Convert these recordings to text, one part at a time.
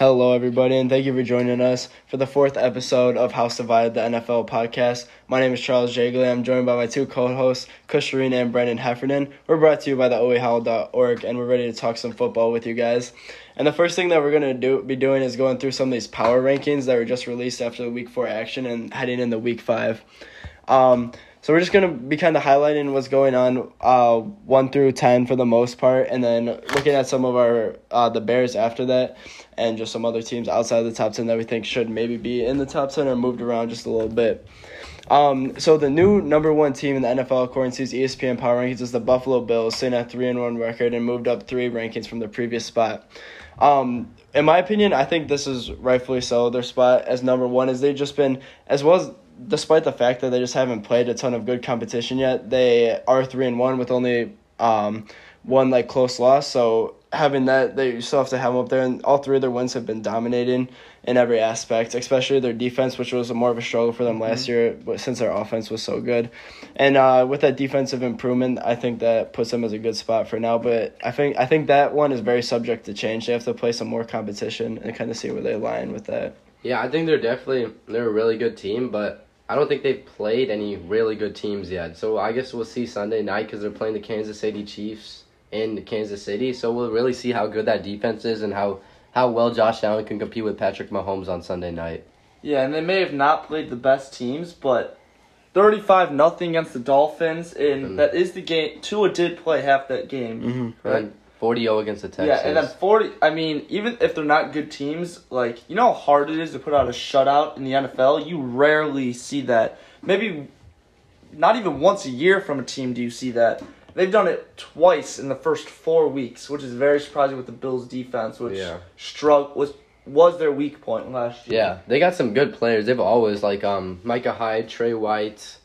Hello, everybody, and thank you for joining us for the fourth episode of House Divided, the NFL podcast. My name is Charles Jagley. I'm joined by my two co-hosts, Kush Arena and Brendan Heffernan. We're brought to you by the OEHowl.org, and we're ready to talk some football with you guys. And the first thing that we're gonna do be doing is going through some of these power rankings that were just released after the Week Four action and heading into Week Five. Um, so we're just gonna be kind of highlighting what's going on, uh, one through ten for the most part, and then looking at some of our uh, the Bears after that, and just some other teams outside of the top ten that we think should maybe be in the top ten or moved around just a little bit. Um, so the new number one team in the NFL according to ESPN Power Rankings is the Buffalo Bills, sitting at three and one record and moved up three rankings from the previous spot. Um, in my opinion, I think this is rightfully so. Their spot as number one is they've just been as well as despite the fact that they just haven't played a ton of good competition yet, they are three and one with only um, one like close loss. So having that, they still have to have them up there, and all three of their wins have been dominating in every aspect, especially their defense, which was more of a struggle for them last year, but since their offense was so good, and uh, with that defensive improvement, I think that puts them as a good spot for now. But I think I think that one is very subject to change. They have to play some more competition and kind of see where they line with that. Yeah, I think they're definitely they're a really good team, but I don't think they've played any really good teams yet. So I guess we'll see Sunday night because they're playing the Kansas City Chiefs in Kansas City. So we'll really see how good that defense is and how how well Josh Allen can compete with Patrick Mahomes on Sunday night. Yeah, and they may have not played the best teams, but 35 nothing against the Dolphins, and Mm. that is the game. Tua did play half that game. Mm-hmm. Right. And 40-0 against the Texans. Yeah, and then 40. I mean, even if they're not good teams, like, you know how hard it is to put out a shutout in the NFL? You rarely see that. Maybe not even once a year from a team do you see that. They've done it twice in the first four weeks, which is very surprising with the Bills' defense, which Yeah. strugg- was was their weak point last year. yeah, they got some good players. They've always like um Micah Hyde, Trey White,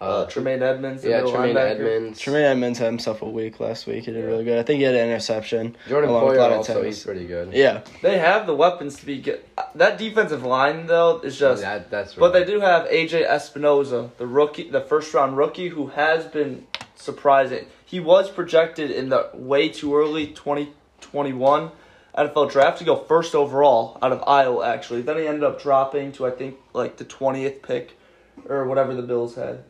Uh, Tremaine Edmunds, yeah, Tremaine linebacker. Edmunds, Tremaine Edmunds had himself a week last week. He did really good. I think he had an interception. Jordan along with a Poyer lot also. tackles. He's pretty good. Yeah, They have the weapons to be good. That defensive line, though, is just. that, that's But they do have AJ Epenesa, the rookie, the first round rookie, who has been surprising. He was projected in the way too early 2021 NFL draft to go first overall out of Iowa, actually. Then he ended up dropping to, I think, like the 20th pick or whatever the Bills had.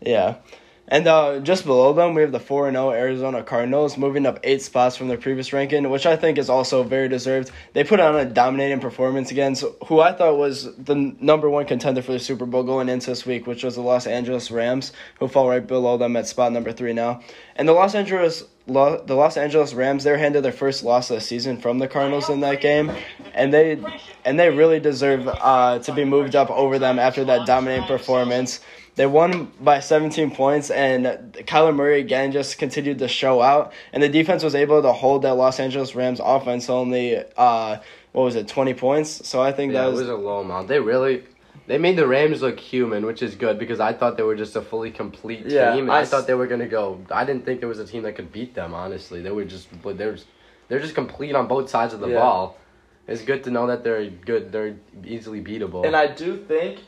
yeah. And uh, just below them, we have the 4 0 Arizona Cardinals, moving up eight spots from their previous ranking, which I think is also very deserved. They put on a dominating performance against who I thought was the number one contender for the Super Bowl going into this week, which was the Los Angeles Rams, who fall right below them at spot number three now. And the Los Angeles Lo- the Los Angeles Rams, they're handed their first loss of the season from the Cardinals in that game, and they and they really deserve uh, to be moved up over them after that dominating performance. They won by 17 points, and Kyler Murray again just continued to show out. And the defense was able to hold that Los Angeles Rams offense only, uh, what was it, 20 points? So I think Yeah, that it was, was a low amount. They really they made the Rams look human, which is good because I thought they were just a fully complete team. Yeah, and I I, s- thought they were gonna go. I didn't think there was a team that could beat them. Honestly, they were just but they're just, they're just complete on both sides of the Yeah. ball. It's good to know that they're good. They're easily beatable. And I do think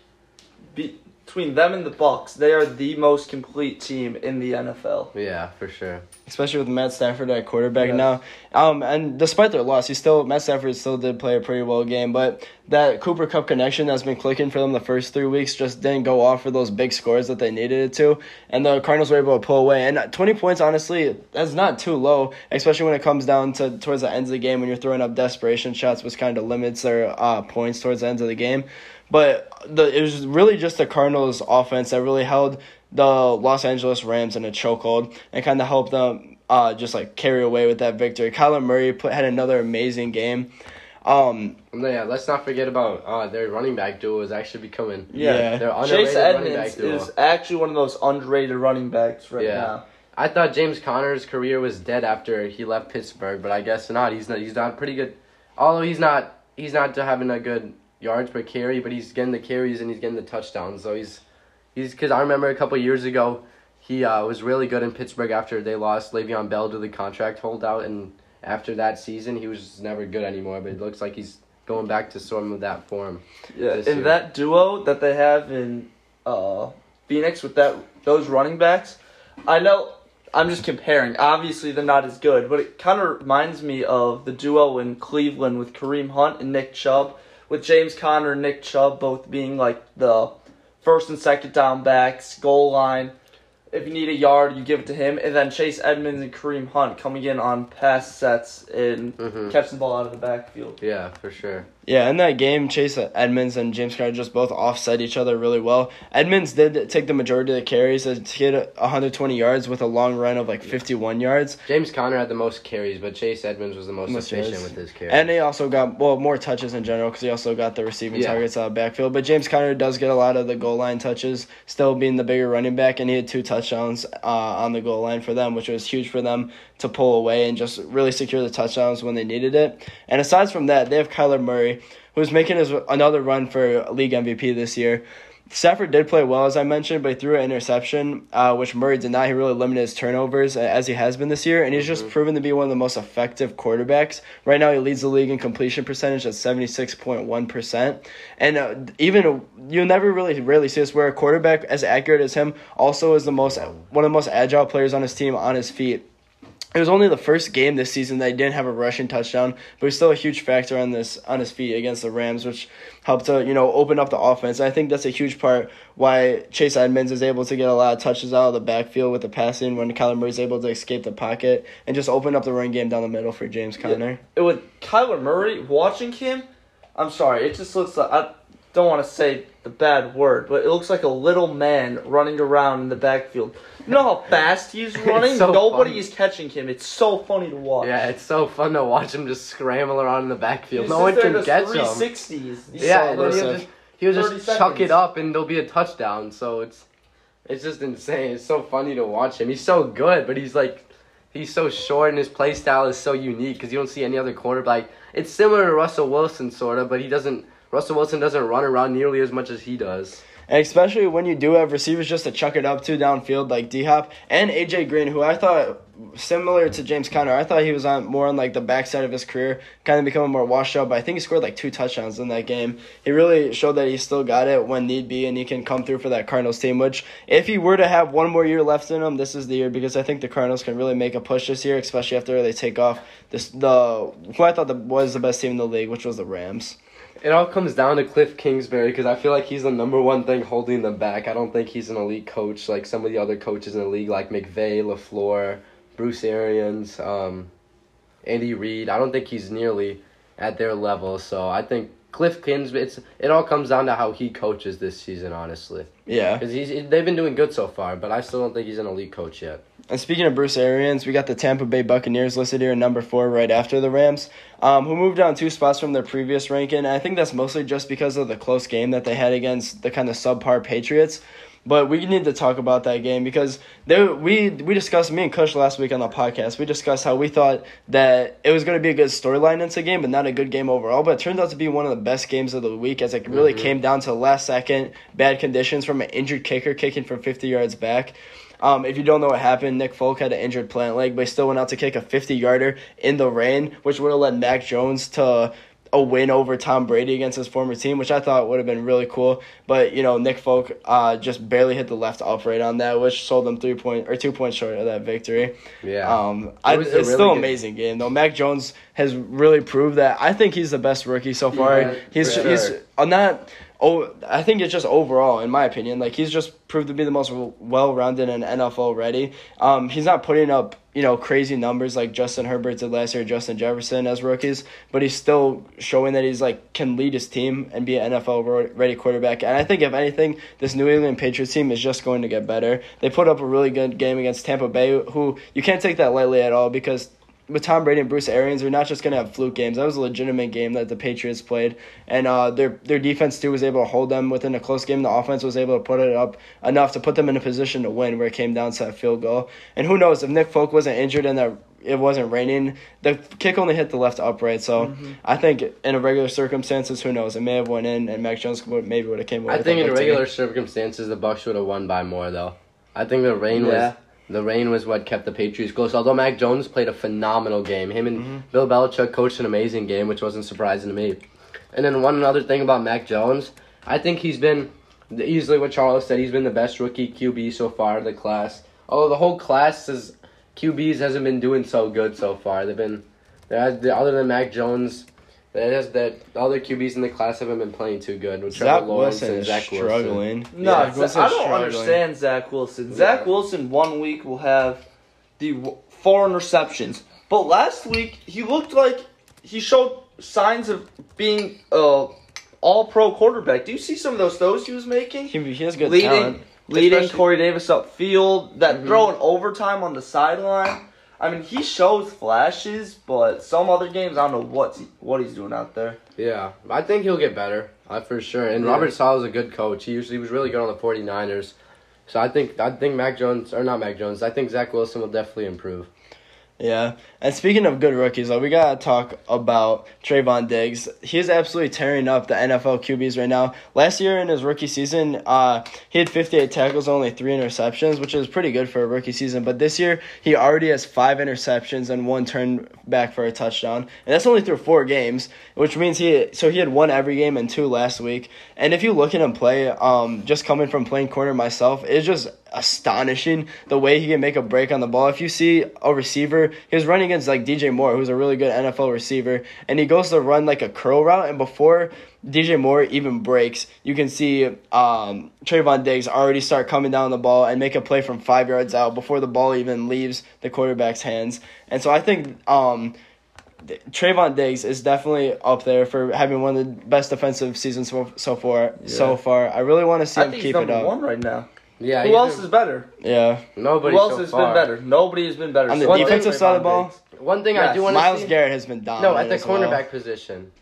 be- between them and the Bucks, they are the most complete team in the NFL. yeah, for sure. especially with Matt Stafford at quarterback Yes. now. Um, and despite their loss, he still Matt Stafford still did play a pretty well game. But that Cooper Kupp connection that's been clicking for them the first three weeks just didn't go off for those big scores that they needed it to. And the Cardinals were able to pull away. And twenty points, honestly, that's not too low, especially when it comes down to towards the end of the game when you're throwing up desperation shots, which kind of limits their uh, points towards the end of the game. But the it was really just the Cardinals' offense that really held the Los Angeles Rams in a chokehold and kind of helped them uh, just like carry away with that victory. Kyler Murray put, had another amazing game. Um, yeah, let's not forget about uh, their running back duo is actually becoming. Yeah. They're underrated Chase running Edmonds back duo. is actually one of those underrated running backs right Yeah. now. I thought James Conner's career was dead after he left Pittsburgh, but I guess not. He's not. He's not pretty good. Although he's not. He's not having a good yards per carry, but he's getting the carries and he's getting the touchdowns. So he's, he's because I remember a couple years ago, he uh, was really good in Pittsburgh after they lost Le'Veon Bell to the contract holdout, and after that season, he was never good anymore. But it looks like he's going back to some of that form. Yeah, and year. that duo that they have in uh, Phoenix with that those running backs, I know I'm just comparing. Obviously, they're not as good, but it kind of reminds me of the duo in Cleveland with Kareem Hunt and Nick Chubb, with James Conner and Nick Chubb both being like the first and second down backs, goal line. If you need a yard, you give it to him, and then Chase Edmonds and Kareem Hunt coming in on pass sets and Mhm. catching the ball out of the backfield. Yeah, for sure. Yeah, in that game, Chase Edmonds and James Conner just both offset each other really well. Edmonds did take the majority of the carries to get 120 yards with a long run of like 51 yards. James Conner had the most carries, but Chase Edmonds was the most Most efficient yards. with his carries. And he also got, well, more touches in general because he also got the receiving Yeah. targets out of backfield. But James Conner does get a lot of the goal line touches, still being the bigger running back, and he had two touchdowns uh, on the goal line for them, which was huge for them to pull away and just really secure the touchdowns when they needed it. And aside from that, they have Kyler Murray, who's making his another run for league MVP this year. Stafford did play well, as I mentioned, but he threw an interception, uh, which Murray did not. He really limited his turnovers, uh, as he has been this year, and he's just proven to be one of the most effective quarterbacks. Right now, he leads the league in completion percentage at 76.1%. And uh, even, you never really rarely see this where a quarterback as accurate as him also is the most one of the most agile players on his team on his feet. It was only the first game this season that he didn't have a rushing touchdown, but he's still a huge factor on this on his feet against the Rams, which helped to you know open up the offense. I think that's a huge part why Chase Edmonds is able to get a lot of touches out of the backfield with the passing when Kyler Murray's able to escape the pocket and just open up the run game down the middle for James Conner. It with Kyler Murray watching him. I'm sorry, it just looks like I don't want to say the bad word, but it looks like a little man running around in the backfield. You know how fast he's running? so Nobody funny. is catching him. It's so funny to watch. yeah, it's so fun to watch him just scramble around in the backfield. He no one can catch him. 360s. He's Yeah, so he'll just he'll 30 just chuck it up and there'll be a touchdown. So it's it's just insane. It's so funny to watch him. He's so good, but he's like he's so short and his play style is so unique because you don't see any other quarterback. It's similar to Russell Wilson sort of, but he doesn't. Russell Wilson doesn't run around nearly as much as he does. And especially when you do have receivers just to chuck it up to downfield like D Hop and AJ Green, who I thought similar to James Conner, I thought he was on more on like the backside of his career, kind of becoming more washed up. But I think he scored like two touchdowns in that game. He really showed that he still got it when need be, and he can come through for that Cardinals team. Which, if he were to have one more year left in him, this is the year because I think the Cardinals can really make a push this year, especially after they take off this the who I thought the, was the best team in the league, which was the Rams. It all comes down to Cliff Kingsbury because I feel like he's the number one thing holding them back. I don't think he's an elite coach like some of the other coaches in the league, like McVay, LaFleur, Bruce Arians, um, Andy Reid. I don't think he's nearly at their level. So I think Cliff Kingsbury. It's it all comes down to how he coaches this season, honestly. Yeah. Because he's they've been doing good so far, but I still don't think he's an elite coach yet. And speaking of Bruce Arians, we got the Tampa Bay Buccaneers listed here at number four, right after the Rams, um, who moved down two spots from their previous ranking. And I think that's mostly just because of the close game that they had against the kind of subpar Patriots. But we need to talk about that game because there we we discussed me and Kush last week on the podcast. We discussed how we thought that it was going to be a good storyline into the game, but not a good game overall. But it turned out to be one of the best games of the week as it really came down to the last second bad conditions from an injured kicker kicking from fifty yards back. Um, if you don't know what happened, Nick Folk had an injured plant leg, but he still went out to kick a 50 yarder in the rain, which would have led Mac Jones to a win over Tom Brady against his former team, which I thought would have been really cool. But you know, Nick Folk uh, just barely hit the left upright on that, which sold them three point or two points short of that victory. Yeah. Um, I, it's really still an good- amazing game though. Mac Jones has really proved that. I think he's the best rookie so far. Yeah, he's for he's sure. uh, not. Oh, I think it's just overall, in my opinion, like he's just proved to be the most well-rounded and NFL ready. Um, he's not putting up you know crazy numbers like Justin Herbert did last year, Justin Jefferson as rookies, but he's still showing that he's like can lead his team and be an NFL ready quarterback. And I think if anything, this New England Patriots team is just going to get better. They put up a really good game against Tampa Bay, who you can't take that lightly at all because with Tom Brady and Bruce Arians, they're not just gonna have fluke games. That was a legitimate game that the Patriots played, and uh, their their defense too was able to hold them within a close game. The offense was able to put it up enough to put them in a position to win, where it came down to that field goal. And who knows if Nick Folk wasn't injured and that it wasn't raining, the kick only hit the left upright. So I think in a regular circumstances, who knows, it may have went in, and Mac Jones would maybe would have came away. I think in victory. regular circumstances the Bucks would have won by more though. I think the rain Yeah. was the rain was what kept the Patriots close. Although Mac Jones played a phenomenal game, him and mm-hmm. Bill Belichick coached an amazing game, which wasn't surprising to me. And then one other thing about Mac Jones, I think he's been easily what Charles said. He's been the best rookie QB so far in the class. Although the whole class is QBs hasn't been doing so good so far. They've been, other than Mac Jones, that has that the other QBs in the class haven't been playing too good. With Zach Trevor Lawrence Wilson and is Zach Wilson. struggling. No, Yeah, Zach- Wilson's I don't struggling. understand Zach Wilson. Zach Yeah. Wilson one week will have the w- four interceptions, but last week he looked like he showed signs of being a all pro quarterback. Do you see some of those throws he was making? He, he has good leading talent. leading Especially- Corey Davis upfield, that Mhm. throw in overtime on the sideline. I mean, he shows flashes, but some other games I don't know what what he's doing out there. Yeah, I think he'll get better, for sure. And Yeah. Robert Saleh is a good coach. He usually was really good on the 49ers. So I think I think Mac Jones or not Mac Jones. I think Zach Wilson will definitely improve. Yeah. And speaking of good rookies, though, we got to talk about Trevon Diggs. He's absolutely tearing up the NFL QBs right now. Last year in his rookie season, uh, he had 58 tackles, only three interceptions, which is pretty good for a rookie season. But this year, he already has five interceptions and one turn back for a touchdown. And that's only through four games, which means he, so he had one every game and two last week. And if you look at him play, um, just coming from playing corner myself, it's just astonishing the way he can make a break on the ball. If you see a receiver, he was running against like DJ Moore, who's a really good NFL receiver, and he goes to run like a curl route, and before DJ Moore even breaks, you can see um, Trevon Diggs already start coming down the ball and make a play from five yards out before the ball even leaves the quarterback's hands. And so I think um, Trevon Diggs is definitely up there for having one of the best defensive seasons so, so far. So far, I really want to see I him keep it up. one right now. Yeah, Who else is better? Yeah, Nobody Who else so has far. been better? Nobody has been better. On the So defensive think side of the ball? One thing I do want to Myles see. Garrett has been dominant. No, at the as well. cornerback position.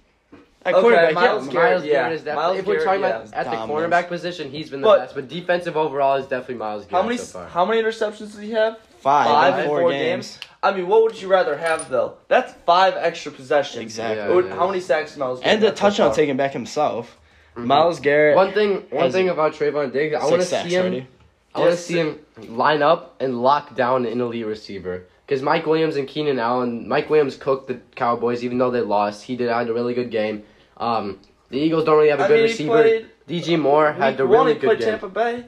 At Okay, quarterback, yeah, Myles Garrett, Myles yeah. Garrett is definitely. Myles if we're Garrett, talking yeah. about at the Dominance. cornerback position, he's been the But- best. But defensive overall is definitely Myles Garrett How many so far. how many interceptions did he have? five, Five in in four, four games. I mean, what would you rather have though? That's five extra possessions. Exactly. Yeah, It would- it many sacks did Myles? And Garrett the have so touchdown taken back himself. Mhm. Myles Garrett, One thing, one thing about Trevon Diggs, I want to see him. already. I want to Yes. see him line up and lock down an elite receiver. Because Mike Williams and Keenan Allen, Mike Williams cooked the Cowboys even though they lost. He did had a really good game. Um, the Eagles don't really have a I good mean, receiver. played. DJ Moore had a really he good game. Tampa Bay.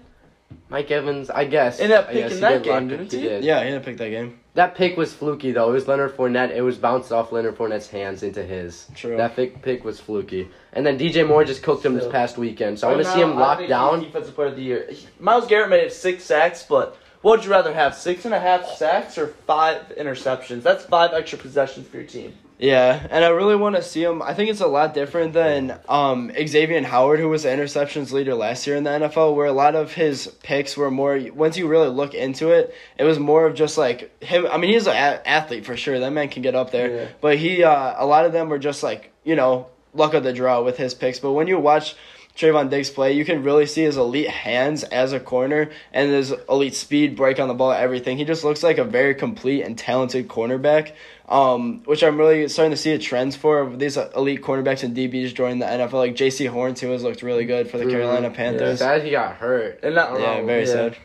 Mike Evans, I guess. In that I pick guess in he that did game, lock didn't he? did. Yeah, he didn't pick that game. That pick was fluky though. It was Leonard Fournette. It was bounced off Leonard Fournette's hands into his. True. That pick pick was fluky. And then DJ Moore just cooked him this Still. past weekend. So I want to see him locked down. Defensive player of the year. Myles Garrett made have six sacks, but what would you rather have? Six and a half sacks or five interceptions? That's five extra possessions for your team. Yeah, and I really want to see him. I think it's a lot different than um, Xavier Howard, who was the interceptions leader last year in the NFL, where a lot of his picks were more. Once you really look into it, it was more of just like him. I mean, he's an a- athlete for sure. That man can get up there, Yeah. but he. Uh, a lot of them were just like you know luck of the draw with his picks. But when you watch Trevon Diggs play, you can really see his elite hands as a corner and his elite speed, break on the ball, everything. He just looks like a very complete and talented cornerback, um, which I'm really starting to see a trend for these elite cornerbacks and DBs joining the NFL. Like Jaycee Horn too has looked really good for the Mhm. Carolina Panthers. Sad he got hurt. And that- I Yeah, know. very Yeah. sad.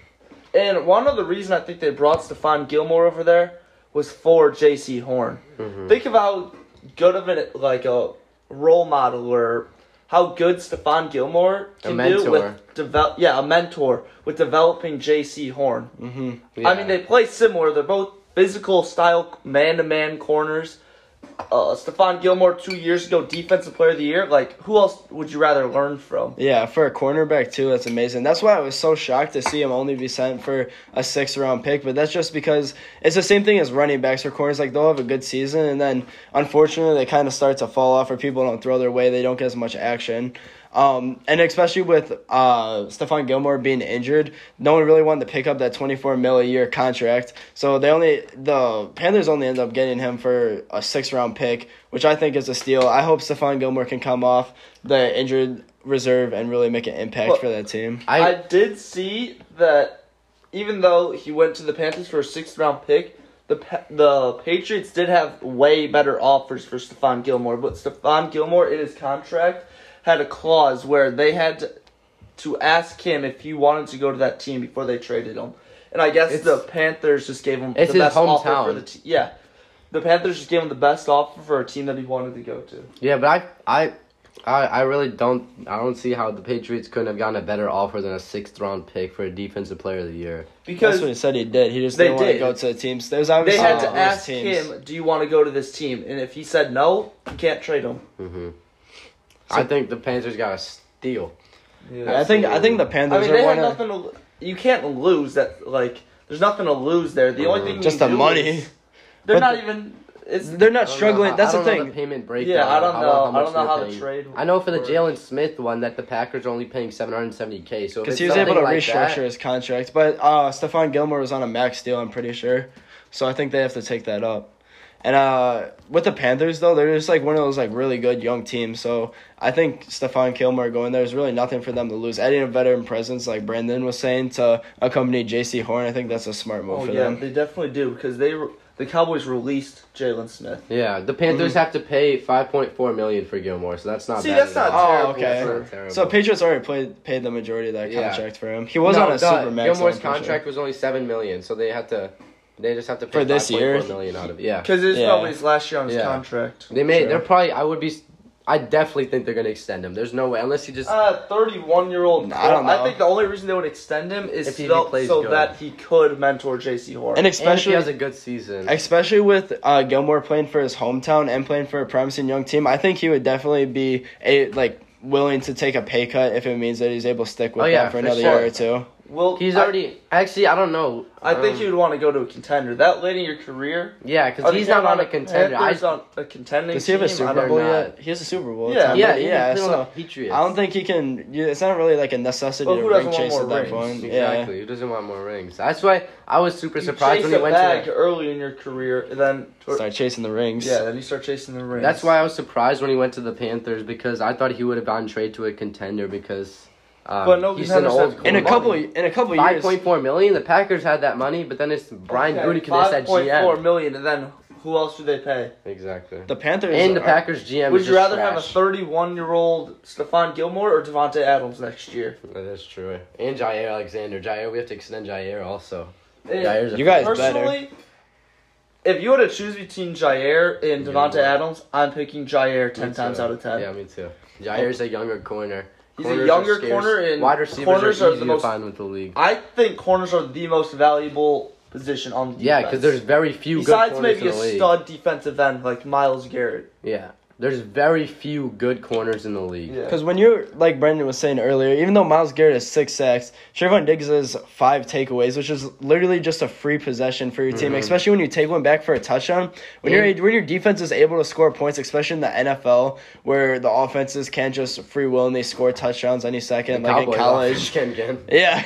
And one of the reasons I think they brought Stephon Gilmore over there was for Jaycee Horn. Mhm. Think of how good of an like a role model or how good Stephon Gilmore A can do with develop. Yeah, a mentor with developing Jaycee Horn. hmm I mean, they play similar. They're both physical style man to man corners. Uh, Stephon Gilmore two years ago, defensive player of the year. Like, who else would you rather learn from? Yeah, for a cornerback too, that's amazing. That's why I was so shocked to see him only be sent for a sixth round pick. But that's just because it's the same thing as running backs or corners. Like they'll have a good season, and then unfortunately they kind of start to fall off, or people don't throw their way. They don't get as much action. Um, and especially with uh, Stephon Gilmore being injured, no one really wanted to pick up that twenty four mil a year contract. So they only the Panthers only end up getting him for a six round pick, which I think is a steal. I hope Stephon Gilmore can come off the injured reserve and really make an impact Well, for that team. I, I did see that even though he went to the Panthers for a sixth round pick, the the Patriots did have way better offers for Stephon Gilmore. But Stephon Gilmore in his contract had a clause where they had to, to ask him if he wanted to go to that team before they traded him. And I guess It's- the Panthers just gave him It's the his best offer for the team. Yeah. The Panthers just gave him the best offer for a team that he wanted to go to. yeah, but I I I, I really don't I don't see how the Patriots couldn't have gotten a better offer than a sixth round pick for a defensive player of the year. Because That's what he said he did. He just They didn't want to go to the teams. There's obviously they obviously had to those ask teams. him, "Do you want to go to this team?" And if he said no, you can't trade him. Mm-hmm. Hmm I think the Panthers got a steal. I think I think the I Panthers mean, are they one had of nothing to. You can't lose that. Like, there's nothing to lose there. The only Mhm. thing just can the do money. is- they're But not even. It's They're not I don't know struggling. how- That's I the don't know thing. payment breakdown. yeah. I don't know. how I don't know they're how the paying. trade. I know for the. Jaylon Smith one that the Packers are only paying 770k. So Because he was able to like restructure that- his contract. But uh, Stephon Gilmore was on a max deal, I'm pretty sure. So I think they have to take that up. And uh, with the Panthers, though, they're just like one of those like really good young teams. So I think Stephon Gilmore going there is really nothing for them to lose. Adding a veteran presence, like Brandon was saying, to accompany Jaycee Horn, I think that's a smart move Oh for yeah, them. they definitely do because they re- the Cowboys released Jaylon Smith. Yeah, the Panthers have to pay 5.4 million for Gilmore, so that's not. Mm-hmm. See, bad that's at not all. Oh, okay. That's not terrible. So Patriots already played, paid the majority of that Yeah. contract for him. He was No, on a the- super max. Gilmore's I'm contract was only seven million, so they had to. They just have to pay For this 5.4 year? million out of it. Yeah, Because it's Yeah. probably his last year on his Yeah. contract. they may. True. They're probably. I would be. I definitely think they're gonna extend him. There's no way unless he just. Uh, 31 year old. I don't know. I think the only reason they would extend him is If he so, plays so good. that he could mentor Jaycee Horn. And and if he especially has a good season. Especially with uh, Gilmore playing for his hometown and playing for a promising young team, I think he would definitely be a like willing to take a pay cut if it means that he's able to stick with Oh, yeah, them for for another sure. year or two. Well, He's I- already. Actually, I don't know. I think um, you'd want to go to a contender. That late in your career, Yeah, because he's not on a Carolina contender. I, Panthers on a contending Does he have a Super Bowl They're yet? He has a Super Bowl. Yeah. team, yeah, yeah. So Patriots. I don't think he can. yeah, It's not really like a necessity Well, to ring chase more at that point. Exactly. Who doesn't want more rings? That's why I was super You surprised chase when he a went bag to. The, early in your career, and then Yeah. Start chasing the rings. yeah, then you start chasing the rings. that's why I was surprised when he went to the Panthers because I thought he would have gotten traded to a contender because. Um, But no he's an old have- In a Money. couple, in a couple Five years, point four million. The Packers had that money, but then it's Brian Okay, Gutekunst at 5.4 GM. million, and then who else do they pay? Exactly. the Panthers And the are- Packers GM. Would is you just rather have a 31 year old Stephon Gilmore or Davante Adams next year? That is true. And Jaire Alexander. Jaire, we have to extend Jaire also. Jaire's a You guys Personally, if you were to choose between Jaire and Davante Gilmore. Adams, I'm picking Jaire 10 times out of 10. Yeah, me too. Jaire's a younger corner. He's a younger corner, and wide receivers corners are are the most- find with the league. I think corners are the most valuable position on defense. Yeah, because there's very few Besides good corners maybe a stud defensive end like Myles Garrett. Yeah, there's very few good corners in the league. Yeah. Because when you're like Brendan was saying earlier, even though Myles Garrett has six sacks, Trevon Diggs has five takeaways, which is literally just a free possession for your team. Mhm. Especially when you take one back for a touchdown. When you're when your defense is able to score points, especially in the NFL, where the offenses can't just free will and they score touchdowns any second, The like in college. offense can get. Yeah,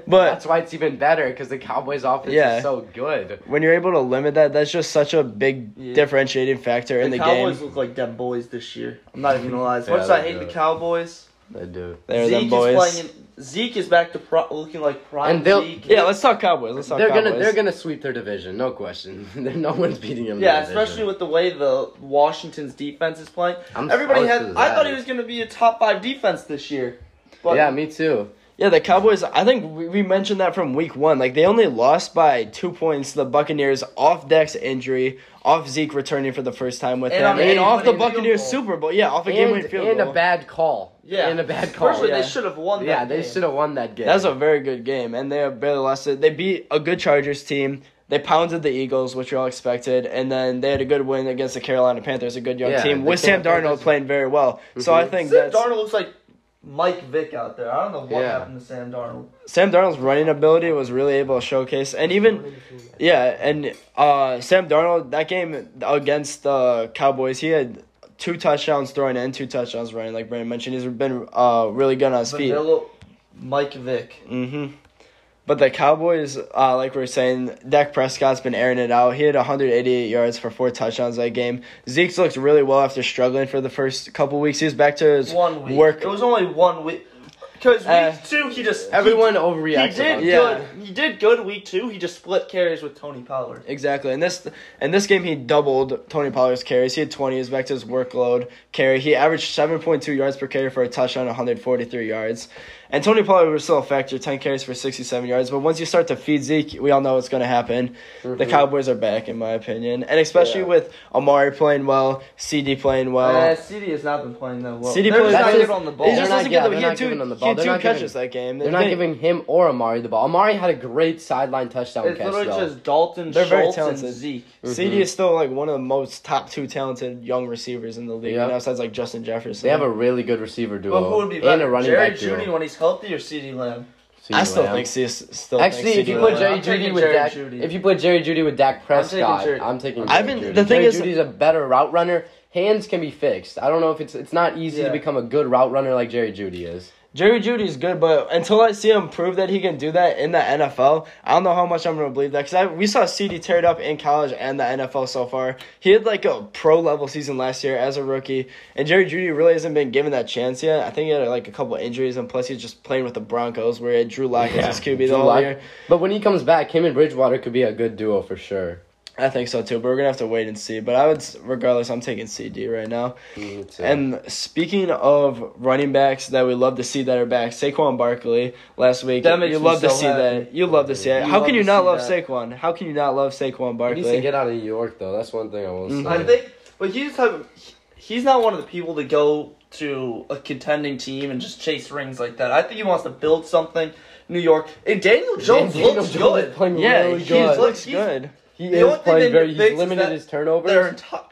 but That's why it's even better because the Cowboys offense Yeah. is so good. when you're able to limit that, that's just such a big Yeah. differentiating factor in the the Cowboys game. look like them boys this year. I'm not even gonna lie. As Yeah, much as I hate do. the Cowboys, They do. They're Zeke them is boys. playing. Zeke is back to pro- looking like prime And they'll- Zeke. Yeah, let's talk Cowboys. Let's talk They're Cowboys. gonna they're gonna sweep their division, no question. no one's beating them. in Yeah, their especially division. with the way the Washington's defense is playing. I'm Everybody surprised had. as I that. thought he was going to be a top five defense this year. But yeah, me too. Yeah, the Cowboys. I think we, we mentioned that from week one. Like they only lost by two points. to The Buccaneers off Dak's injury, off Zeke returning for the first time with And him, on a and off the game-winning Buccaneers. Super Bowl. Yeah, off a game And, winning field and goal. a bad call. yeah, and a bad call. Personally, yeah. they should have won. yeah, that they game. should have won that game. That was a very good game, and they barely lost it. They beat a good Chargers team. They pounded the Eagles, which we all expected, and then they had a good win against the Carolina Panthers, a good young Yeah, team with Sam Carolina Darnold Panthers- playing very well. So I Mhm. think Sam that's Darnold looks like Mike Vick out there. I don't know what Yeah. happened to Sam Darnold. Sam Darnold's running ability was really able to showcase, and even yeah, and uh, Sam Darnold that game against the Cowboys, he had two touchdowns throwing and two touchdowns running. Like Brandon mentioned, he's been uh, really good on his feet. Mike Vick. hmm But the Cowboys, uh, like we are saying, Dak Prescott's been airing it out. He had 188 yards for four touchdowns that game. Zeke's looked really well after struggling for the first couple weeks. He was back to his One week. work. It was only one week. Because week Uh, two, he just Everyone He, overreacts. he did Yeah. good. He did good week two. He just split carries with Tony Pollard. Exactly. In this in this game, he doubled Tony Pollard's carries. He had 20. He was back to his workload carry. He averaged 7.2 yards per carry for a touchdown, 143 yards. And Tony Pollard was still a factor, 10 carries for 67 yards. But once you start to feed Zeke, we all know what's going to happen. The Mhm. Cowboys are back, in my opinion. And especially Yeah. with Amari playing well, CD playing well. uh, CD has not been playing that well. CD plays- not giving on the He ball. They're just not- doesn't yeah, get the, they're he not had two, the he ball. had two not catches giving- that game. They're not They- giving him or Amari the ball. Amari had a great sideline touchdown It's catch. literally though. just Dalton, They're very Schultz, and talented. Zeke. CD Mhm. is still like one of the most top two talented young receivers in the league. Yeah. You know, besides like Justin Jefferson. They have a really good receiver duo But who would be and a running Jerry back Jeudy duo. when he's healthy, or CD Lamb? I still Lamb. think C still Actually, think if you put Lamb. Jerry I'm Jeudy taking with Jerry Dak, Jeudy. if you put Jerry Jeudy with Dak taking Prescott, Jerry- I'm taking. I've been- Jeudy. the thing Jerry is- Jeudy's a better route runner. Hands can be fixed. I don't know if it's it's not easy Yeah. to become a good route runner like Jerry Jeudy is. Jerry Jeudy is good, but until I see him prove that he can do that in the NFL, I don't know how much I'm going to believe that. Because we saw CD tear it up in college and the NFL so far. He had like a pro level season last year as a rookie, and Jerry Jeudy really hasn't been given that chance yet. I think he had like a couple injuries, and plus he's just playing with the Broncos, where he had Drew Lock as his QB the whole Lock. year. But when he comes back, him and Bridgewater could be a good duo for sure. I think so too, but we're gonna have to wait and see. But I would, regardless, I'm taking CD right now. And speaking of running backs that we love to see that are back, Saquon Barkley last week. That you love to so see happy. that. You love to see it. How can you not love that. Saquon? How can you not love Saquon Barkley? he needs to get out of New York though. That's one thing I will say. Mhm. I think, but he's the type he's not one of the people to go to a contending team and just chase rings like that. I think he wants to build something. New York and Daniel Jones Daniel looks Jones good. playing Yeah, really he looks good. He The is playing very. He's limited his turnovers. Their enti-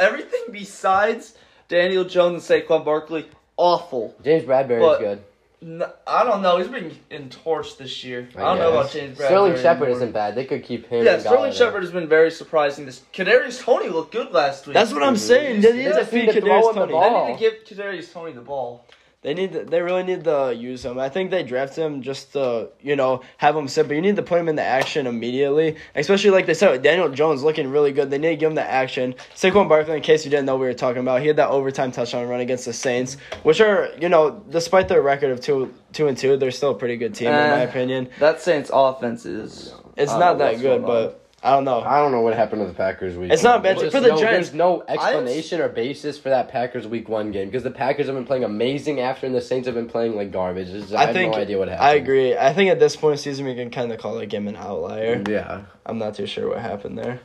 everything besides Daniel Jones and Saquon Barkley awful. James Bradberry But- is good. N- I don't know. He's been in entorched this year. I, I don't know about. James Bradberry. Sterling Shepard anymore. isn't bad. They could keep him. Yeah, and Sterling Golladay. Shepard has been very surprising. This Kadarius Toney looked good last week. That's what I'm Mhm. saying. They need They to just feed need to throw Kadarius him the Toney. ball. They need to give Kadarius Toney the ball. They need. To, they really need to use him. I think they drafted him just to you know have him sit, but you need to put him in the action immediately. Especially like they said, Daniel Jones looking really good. They need to give him the action. Saquon Barkley, in case you didn't know, we were talking about. He had that overtime touchdown run against the Saints, which are you know despite their record of two two and two, they're still a pretty good team in my Eh. opinion. That Saints offense is. It's don't that good, but I don't know. I don't know what happened to the Packers week. It's not one. bad. For the no, Giants- there's no explanation or basis for that Packers week one game because the Packers have been playing amazing after, and the Saints have been playing like garbage. Just- I, I have think no idea what happened. I agree. I think at this point in the season we can kind of call that game an outlier. Yeah. I'm not too sure what happened there.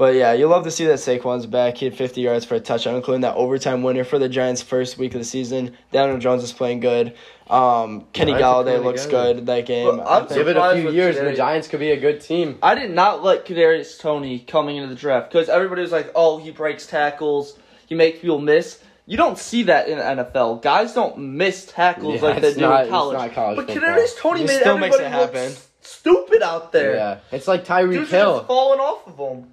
But yeah, you'll love to see that Saquon's back. He had 50 yards for a touchdown, including that overtime winner for the Giants' first week of the season. Daniel Jones is playing good. Um, Kenny Giants Golladay looks good. good that game. Well, I'm I Give it a few with years, and the Giants could be a good team. I did not like Kadarius Toney coming into the draft because everybody was like, "Oh, he breaks tackles, he makes people miss." You don't see that in the NFL. Guys don't miss tackles Yeah, like they do not- in it's college. not college but football. Kadarius Toney He made still makes everybody it look happen. s- stupid out there. Yeah, it's like Tyreek Dudes are Hill. just falling off of him.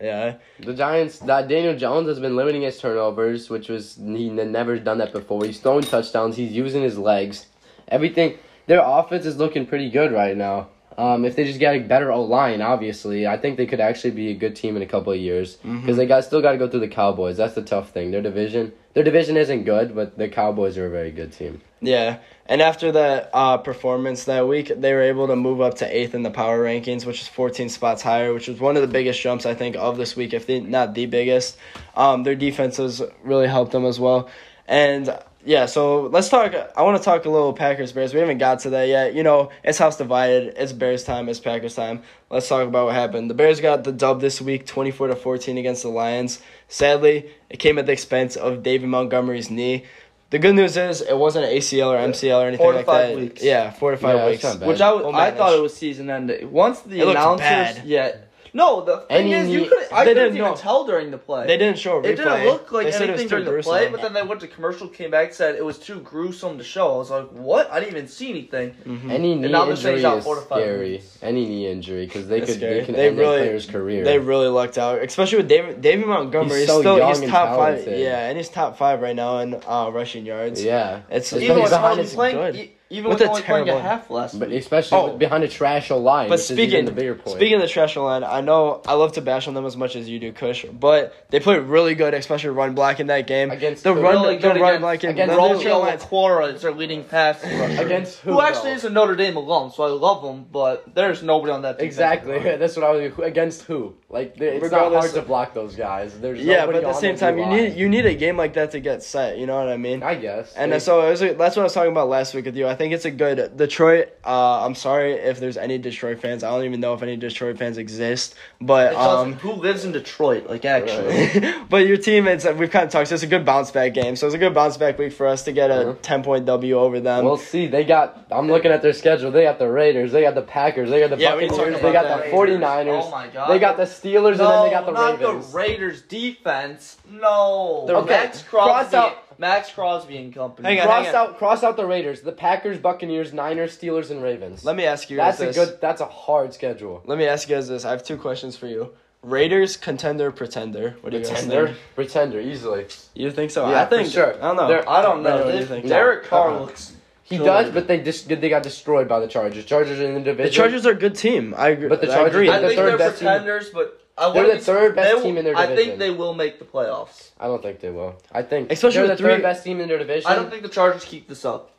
Yeah. The Giants, that Daniel Jones has been limiting his turnovers, which was he never done that before. He's throwing touchdowns. He's using his legs. Everything. Their offense is looking pretty good right now. Um, if they just get a better O line, obviously, I think they could actually be a good team in a couple of years. Because they got still got to go through the Cowboys. That's the tough thing. Their division, their division isn't good, but the Cowboys are a very good team. Yeah, and after that uh, performance that week, they were able to move up to eighth in the power rankings, which is 14 spots higher, which was one of the biggest jumps I think of this week, if they, not the biggest. Um, their defenses really helped them as well, and yeah. So let's talk. I want to talk a little Packers Bears. We haven't got to that yet. You know, it's house divided. It's Bears time. It's Packers time. Let's talk about what happened. The Bears got the dub this week, 24 to 14 against the Lions. Sadly, it came at the expense of David Montgomery's knee. The good news is it wasn't an ACL or MCL or anything Four to like five that. weeks. Yeah, four to five Yeah, weeks. not bad. Which I, w- I thought it was season ending. Once the It announcers, bad. yeah. No, the thing Any is, you knee- could I They couldn't didn't even know. tell during the play. They didn't show a replay. It didn't look like They said it was anything too during the gruesome. play, but then they went to commercial, came back, said it was too gruesome to show. I was like, what? I didn't even see anything. Mhm. Any knee now injury is four to five scary. weeks. Any knee injury because they It's could scary. they can They end really- a player's career. They really lucked out, especially with David David Montgomery. He's He's, so still young he's and top five. talented. Yeah, and he's top five right now in uh, rushing yards. yeah, It's That's Even he's with behind Tony is playing, good. Even With with, a only playing a half last But week. especially Oh. behind a trash line. But which is even speaking the bigger point. speaking of the trash line, I know I love to bash on them as much as you do, Kush. But they played really good, especially run black in that game. Against the who? run, Really the good run against- block in against the Romeo neutral Romeo is their leading pass rusher. Against who, who actually though? is a Notre Dame alum, so I love them, but there's nobody on that defensive Exactly. line. That's what I was against who. Like there- it's not hard to block those guys. There's Yeah, but at the same time, you D-line. need you need a game like that to get set. You know what I mean? I guess. And They- so it was that's what I was talking about last week with you. I think it's a good Detroit. Uh, I'm sorry if there's any Detroit fans. I don't even know if any Detroit fans exist. But um, who lives in Detroit? Like actually, but your team, it's we've kind of talked. So it's a good bounce back game. So it's a good bounce back week for us to get a Mhm. ten point W over them. We'll see. They got. I'm looking at their schedule. They got the Raiders. They got the Packers. They got the Yeah, Buccaneers. They got that. the 49ers. Oh my god. They got the Steelers and then they got the not Ravens. the Raiders defense. No. The- Okay, Maxx Crosby. cross out- Maxx Crosby and company. Hang on, cross hang on. out. Cross out the Raiders. The Packers, Buccaneers, Niners, Steelers, and Ravens. Let me ask you That's guys a this. good. That's a hard schedule. Let me ask you guys this. I have two questions for you. Raiders, contender, pretender. What do you guys Pretender. think? Pretender easily. You think so? Yeah, I think for sure. I don't know. They're- I don't know. What do you They- think? Derek Carr looks. He Good. does, but they just they got destroyed by the Chargers. Chargers are in the division. the Chargers are a good team. I agree. But the I Chargers- agree. I the think third they're best team. pretenders, but I They're the third best will- team in their division. I think they will make the playoffs. I don't think they will. I think Especially they're the with three- third best team in their division. I don't think the Chargers keep this up.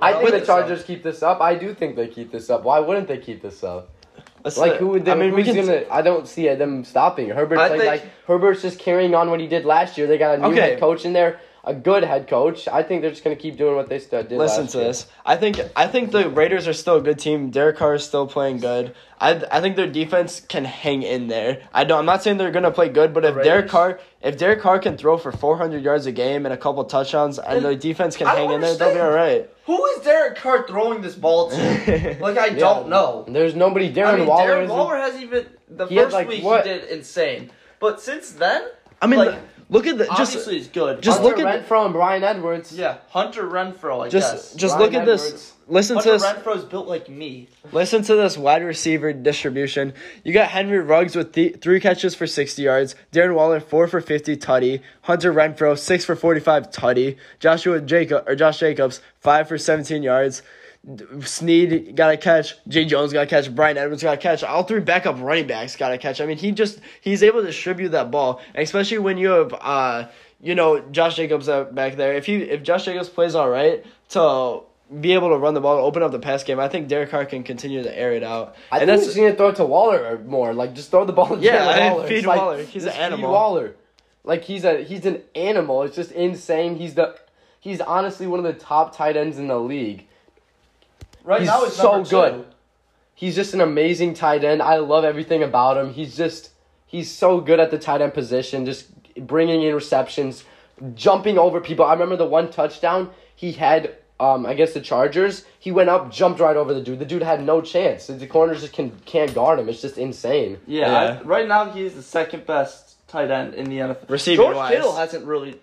I think the this Chargers keep this up. I do think they keep this up. Why wouldn't they keep this up? Let's Like who would they? I mean, we who's can. gonna? I don't see them stopping. Herbert I played think- like Herbert's just carrying on what he did last year. They got a new Okay. head coach in there, a good head coach. I think they're just gonna keep doing what they st- did. Listen last to year. this. I think I think the Raiders are still a good team. Derek Carr is still playing good. I I think their defense can hang in there. I don't. I'm not saying they're gonna play good, but if Derek Carr if Derek Carr can throw for 400 yards a game and a couple touchdowns, and the defense can I hang in there, they'll be all right. Who is Derek Carr throwing this ball to? like I don't know. There's nobody. Darren I mean, Waller. Darren Waller has even the He had, first like, week what? he did insane, but since then, I mean, Like, look at the just obviously he's good. just Hunter look at- Renfrow and Bryan Edwards. yeah, Hunter Renfrow. I just guess. just Ryan look at this. Edwards. Listen to this. Hunter this. Renfrow's built like me. Listen to this wide receiver distribution. You got Henry Ruggs with th- three catches for 60 yards. Darren Waller, four for 50 tutty. Hunter Renfrow, six for 45 tutty. Joshua Jacob or Josh Jacobs, five for 17 yards. D- Sneed got a catch. Jay Jones got a catch. Bryan Edwards got a catch. All three backup running backs got a catch. I mean, he just he's able to distribute that ball, especially when you have uh you know Josh Jacobs back there. If he if Josh Jacobs plays all right to be able to run the ball, open up the pass game, I think Derek Carr can continue to air it out. I and think that's he's gonna throw it to Waller more. Like just throw the ball. To Yeah, Jalen Waller. feed It's like, Waller. He's just an feed animal. Waller. Like he's a he's an animal. It's just insane. He's the he's honestly one of the top tight ends in the league. Right He's now, he's so number good. He's just an amazing tight end. I love everything about him. He's just he's so good at the tight end position, just bringing in receptions, jumping over people. I remember the one touchdown he had. Um, I guess the Chargers. He went up, jumped right over the dude. The dude had no chance. The corners just can can't guard him. It's just insane. Yeah, Yeah. I, right now he's the second best tight end in the NFL. Receiving George wise. Kittle hasn't really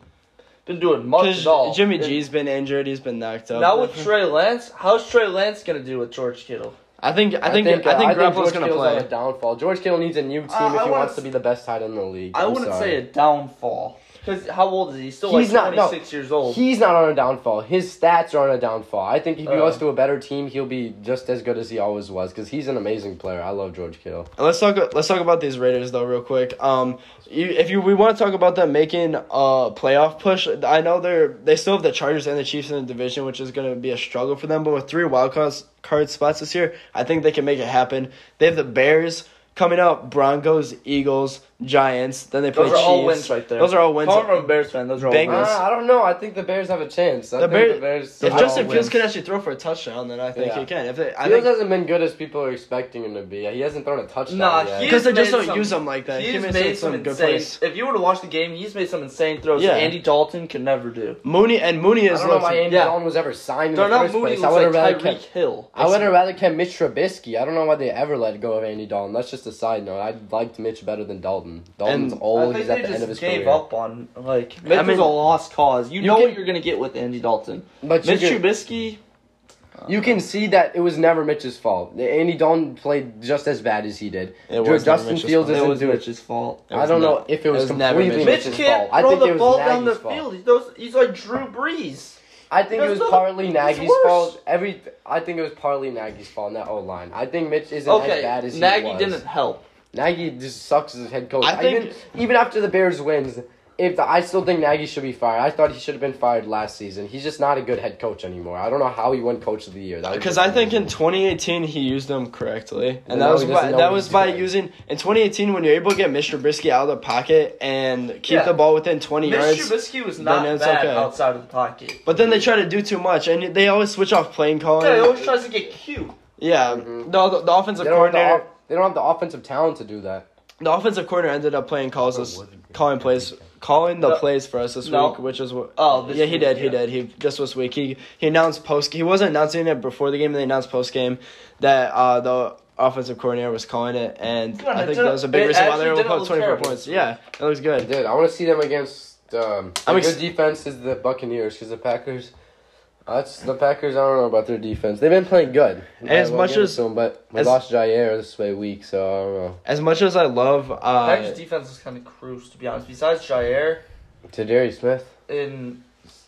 been doing much at all. because Jimmy And G's been injured. He's been knocked up. Now with Trey Lance, how's Trey Lance gonna do with George Kittle? I think I think I think, uh, Garoppolo's George gonna Kittle's play. on a downfall. George Kittle needs a new team Uh, if I he wanna wants s- to be the best tight end in the league. I I'm wouldn't sorry. say a downfall because how old is he? He's still He's like not- no. years old. He's not on a downfall. His stats are on a downfall. I think if he Uh. goes to a better team, he'll be just as good as he always was because he's an amazing player. I love George Kittle. Let's talk. Let's talk about these Raiders though, real quick. Um, you, if you we want to talk about them making a playoff push, I know they're they still have the Chargers and the Chiefs in the division, which is going to be a struggle for them. But with three wild cards card spots this year, I think they can make it happen. They have the Bears coming up, Broncos, Eagles, Giants. Then they play those are Chiefs. all wins right there. Those are all wins. Coming from a Bears fan, those are all Bengals. wins. Uh, I don't know. I think the Bears have a chance. I The think Bears- the Bears. If I Justin Fields win. can actually throw for a touchdown, then I think Yeah. he can. If they, I Fields think hasn't been good as people are expecting him to be. He hasn't thrown a touchdown Nah, yet. he because they just made don't some- use him like that. He He's made, made some, some good insane. plays. If you were to watch the game, he's made some insane throws. Yeah. Andy Dalton can never do. Mooney and Mooney is. I is don't know looked- why Andy yeah. Dalton was ever signed in They're the not first Mooney place. I looks would have like rather Tyreek kept. Hill. I would have rather kept Mitch Trubisky. I don't know why they ever let go of Andy Dalton. That's just a side note. I liked Mitch better than Dalton. Dalton's And I old. think He's they at the just end of his gave career. up on like Mitch I mean- was a lost cause. You, You know can- what you're gonna get with Andy Dalton. But you Mitch can, Trubisky. you can see that it was never Mitch's fault. Andy Dalton played just as bad as he did. It was Justin Mitch's Fields fault. It isn't was doing. Mitch's fault. It I don't not- know if it was it was never completely Mitch's Mitch Mitch's can't fault. I throw think the it was ball down the Nagy's fault. field. He throws. He's like Drew Brees. I think it was not- partly it's Nagy's fault. Every I think it was partly Nagy's fault in that O line. I think Mitch isn't as bad as he Nagy was. didn't help. Nagy just sucks as a head coach. I think- even even after the Bears wins, if the, I still think Nagy should be fired. I thought he should have been fired last season. He's just not a good head coach anymore. I don't know how he won Coach of the Year. That was Because just I think in 2018 he used them correctly, and now that was by, that was by doing. using in 2018 when you're able to get Mr. Trubisky out of the pocket and keep Yeah. the ball within 20 Mitch yards. Trubisky was not bad okay. outside of the pocket. But then they try to do too much, and they always switch off playing calling. Yeah, he always tries to get cute. Yeah, Mhm. no, the, the offensive they don't, have the, coordinator, off- they don't have the offensive talent to do that. the offensive coordinator ended up playing calls, us, calling plays, calling the No. plays for us this No. week, which is what. Oh, this yeah, he week, did. He yeah. did. He just this week. He he announced post. He wasn't announcing it before the game. And they announced post game that uh, the offensive coordinator was calling it, and Yeah, I think that was a big reason why they were able to put 24 points. Yeah, that looks I good. did. I want to see them against. Um, I'm a ex- good defense is the Buccaneers because the Packers. That's the Packers. I don't know about their defense. They've been playing good. And as I much as- to them, but we as- lost Jaire this way week, so I don't know. As much as I love, uh, Packers defense is kind of cruise, to be honest. Besides Jaire To Darius Smith. and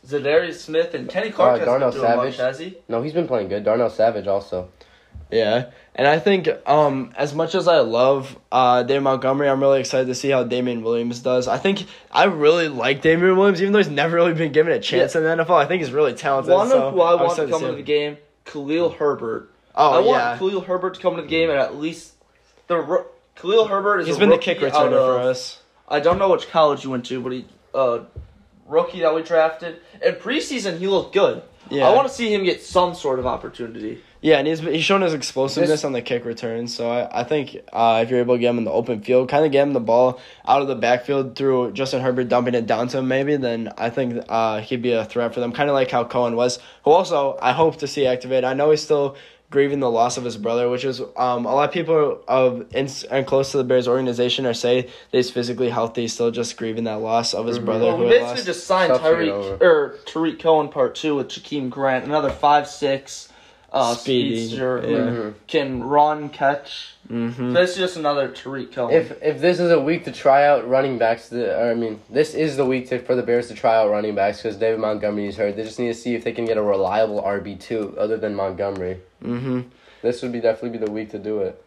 Zadarius Smith and Kenny Clark Uh, hasn't Darnell been doing Savage. much, has he? No, he's been playing good. Darnell Savage also. Yeah, and I think um, as much as I love uh, Dave Montgomery, I'm really excited to see how Damien Williams does. I think I really like Damien Williams, even though he's never really been given a chance in the NFL. I think he's really talented. One so of who I want to come into the game, Khalil Herbert. Oh I want yeah, Khalil Herbert to come into the game and at least the ro- Khalil Herbert is he's been the kick returner for us. I don't know which college he went to, but he uh rookie that we drafted. In preseason, he looked good. Yeah, I want to see him get some sort of opportunity. yeah, and he's he's shown his explosiveness This- on the kick return. So I, I think uh, if you're able to get him in the open field, kind of get him the ball out of the backfield through Justin Herbert dumping it down to him, maybe then I think uh, he'd be a threat for them. Kind of like how Cohen was, who also I hope to see activate. I know he's still grieving the loss of his brother, which is um, a lot of people of in, and close to the Bears organization are say that he's physically healthy, still just grieving that loss of his Mhm. brother Well, who we basically lost. just signed Tough to get Tyreek or Tarik Cohen part two with Jakeem Grant, another five six, uh, Speedy, speedster yeah. Mhm. can run, catch. hmm That's just another Tarik Cohen. If if this is a week to try out running backs, the, or I mean, this is the week to, for the Bears to try out running backs because David Montgomery is hurt. They just need to see if they can get a reliable RB two other than Montgomery. hmm This would be definitely be the week to do it.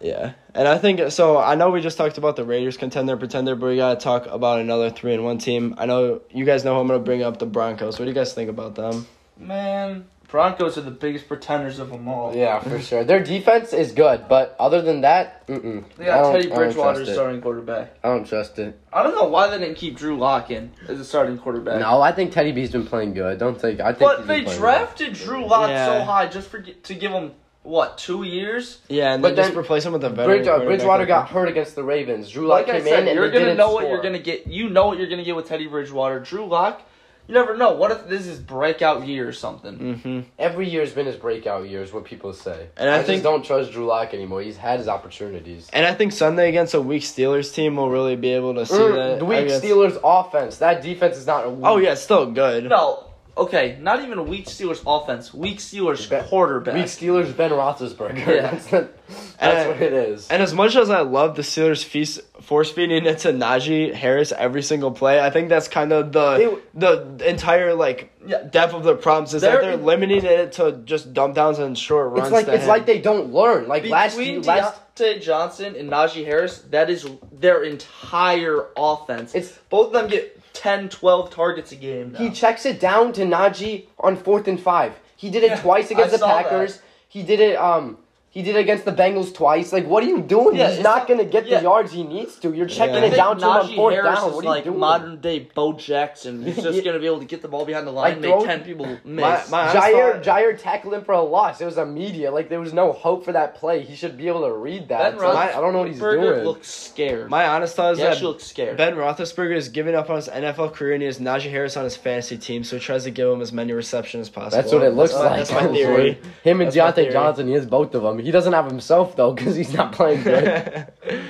Yeah, and I think so. I know we just talked about the Raiders contender pretender, but we gotta talk about another three and one team. I know you guys know who I'm gonna bring up the Broncos. What do you guys think about them? Man, Broncos are the biggest pretenders of them all. Yeah, for sure. Their defense is good, but other than that, mm-mm. They I got Teddy Bridgewater trust starting quarterback. I don't trust it. I don't know why they didn't keep Drew Lock in as a starting quarterback. No, I think Teddy B's been playing good. Don't think. I think. But they been playing drafted Drew Lock Yeah. so high just for to give him what two years. Yeah, and But then just then replace him with a good. veteran. Bridge, uh, Bridgewater got hurt against the Ravens. Drew Lock Like I came said, in and you're gonna didn't know what you're gonna get. You know what you're gonna get with Teddy Bridgewater. Drew Lock, you never know. What if this is breakout year or something? Mhm. Every year has been his breakout year, is what people say. And I I, think- just don't trust Drew Lock anymore. He's had his opportunities. And I think Sunday against a weak Steelers team will really be able to see Mm, that. the weak Steelers offense. That defense is not. Oh yeah, it's still good. No, okay, not even weak Steelers offense. Weak Steelers Be- quarterback. Weak Steelers, Ben Roethlisberger. Yeah. That's, the, that's And- what it is. And as much as I love the Steelers feast, force feeding it to Najee Harris every single play, I think that's kind of the the entire like Yeah. depth of their problems is They're- that they're limiting it to just dump downs and short runs. It's like to it's him. like they don't learn. Like last Between year, last Diontae Johnson and Najee Harris, that is their entire offense. It's- both of them get 10, 12 targets a game. Now. he checks it down to Najee on fourth and five. He did it Yeah, twice against I the saw that. Packers. He did it. Um, he did it against the Bengals twice. Like, what are you doing? Yeah, He's not not- gonna get yeah. the yards he needs to. You're checking Yeah. It down to him on fourth Harris down. is What are you like doing? modern day Bo Jackson. He's just Yeah. gonna be able to get the ball behind the line, Like, and make throw- ten people miss. My- my- honest Jaire, Jaire tackled him for a loss. It was immediate. Like there was no hope for that play. He should be able to read that. ben It's like, Roethlisberger I don't know what he's doing. looks scared. my honest thought is he that actually looks scared. Ben Roethlisberger is giving up on his NFL career and he has Najee Harris on his fantasy team, so he tries to give him as many receptions as possible. That's what it looks That's like. That's my theory. Him and That's Diontae. Johnson, he has both of them. He doesn't have himself though because he's not playing good.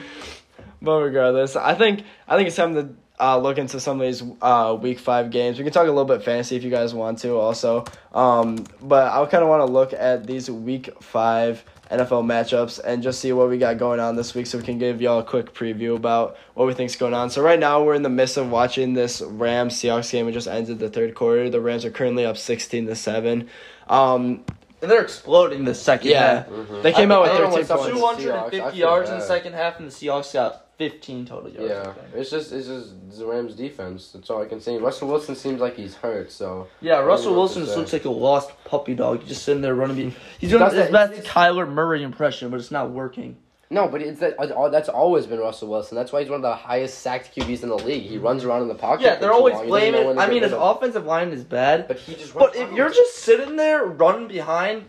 But regardless, I think I think it's time to uh, look into some of these uh, week five games. We can talk a little bit fantasy if you guys want to also. Um, but I kind of want to look at these week five NFL matchups and just see what we got going on this week so we can give y'all a quick preview about what we think's going on. So right now we're in the midst of watching this Rams Seahawks game. It just ended the third quarter. The Rams are currently up 16 to 7. Um, And they're exploding the second yeah. half. Mm-hmm. They came I out with I 13 points. 250 Seahawks, yards in the second half, and the Seahawks got 15 total yards. Yeah, it's just it's just the Rams defense. That's all I can say. Russell Wilson seems like he's hurt, so Yeah, Russell Wilson just looks like a lost puppy dog. He's just sitting there running. He's doing Does his that- best Kyler Murray impression, but it's not working. No. But it's that uh, that's always been Russell Wilson. That's why he's one of the highest sacked QBs in the league. He runs around in the pocket. Yeah, they're always long. He doesn't blaming. I mean, his offensive line is bad, But he just. but if you're just sitting there running behind,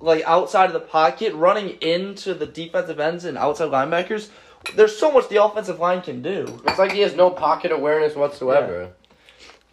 like outside of the pocket, running into the defensive ends and outside linebackers, there's so much the offensive line can do. it's like he has no pocket awareness whatsoever.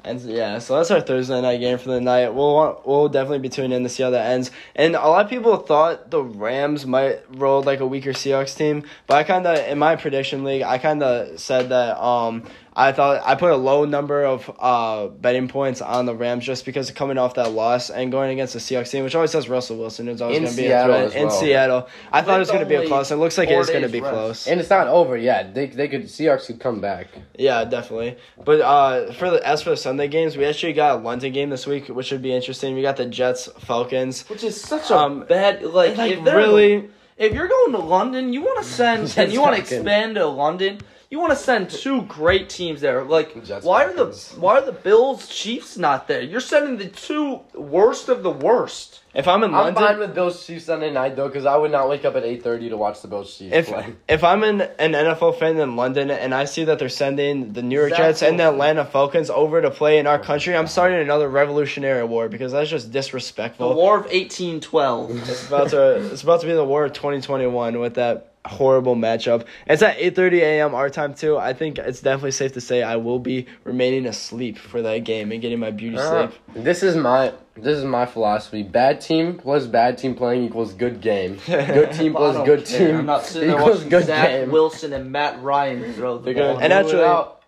And yeah, so that's our Thursday night game for the night. We'll want, we'll definitely be tuning in to see how that ends. And a lot of people thought the Rams might roll like a weaker Seahawks team, but I kind of in my prediction league, I kind of said that um I thought I put a low number of uh betting points on the Rams just because coming off that loss and going against the Seahawks team, which always has Russell Wilson. It's always going to be Seattle a threat as in. Seattle. I thought it was going to be a close. It looks like it is going to be rest. close. And it's not over yet. They they could Seahawks could come back. Yeah, definitely. But uh, for the as for the Sunday games, we actually got a London game this week, which should be interesting. We got the Jets Falcons. Which is such a Um, bad like, Like if they're- really, If you're going to London, you want to send and you want to expand to London. You want to send two great teams there. Like, Jets why are the Falcons. why are the Bills Chiefs not there? You're sending the two worst of the worst. if I'm in I'm London, fine with Bills Chiefs Sunday night though, because I would not wake up at eight thirty to watch the Bills Chiefs if play. if I'm in an NFL fan in London and I see that they're sending the New York Zach Jets and the Atlanta Falcons over to play in our country, I'm starting another Revolutionary War because that's just disrespectful. The. War of 1812. It's about to it's about to be the War of 2021 with that horrible matchup. It's at 8:30 a.m. our time too. I think it's definitely safe to say I will be remaining asleep for that game and getting my beauty Uh, sleep. this is my this is my philosophy. Bad team plus bad team playing equals good game. Good team plus good care. team I'm not sitting equals good Zach game. Wilson and Matt Ryan throw the They're ball. and actually- out.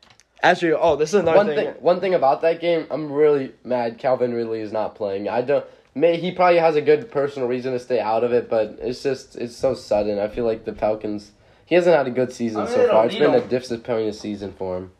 Actually, oh, this is another one thing. thing one thing about that game, I'm really mad Calvin Ridley is not playing. I don't may he probably has a good personal reason to stay out of it, but it's just it's so sudden. I feel like the Falcons he hasn't had a good season I mean, so far. It's been a disappointing season for him.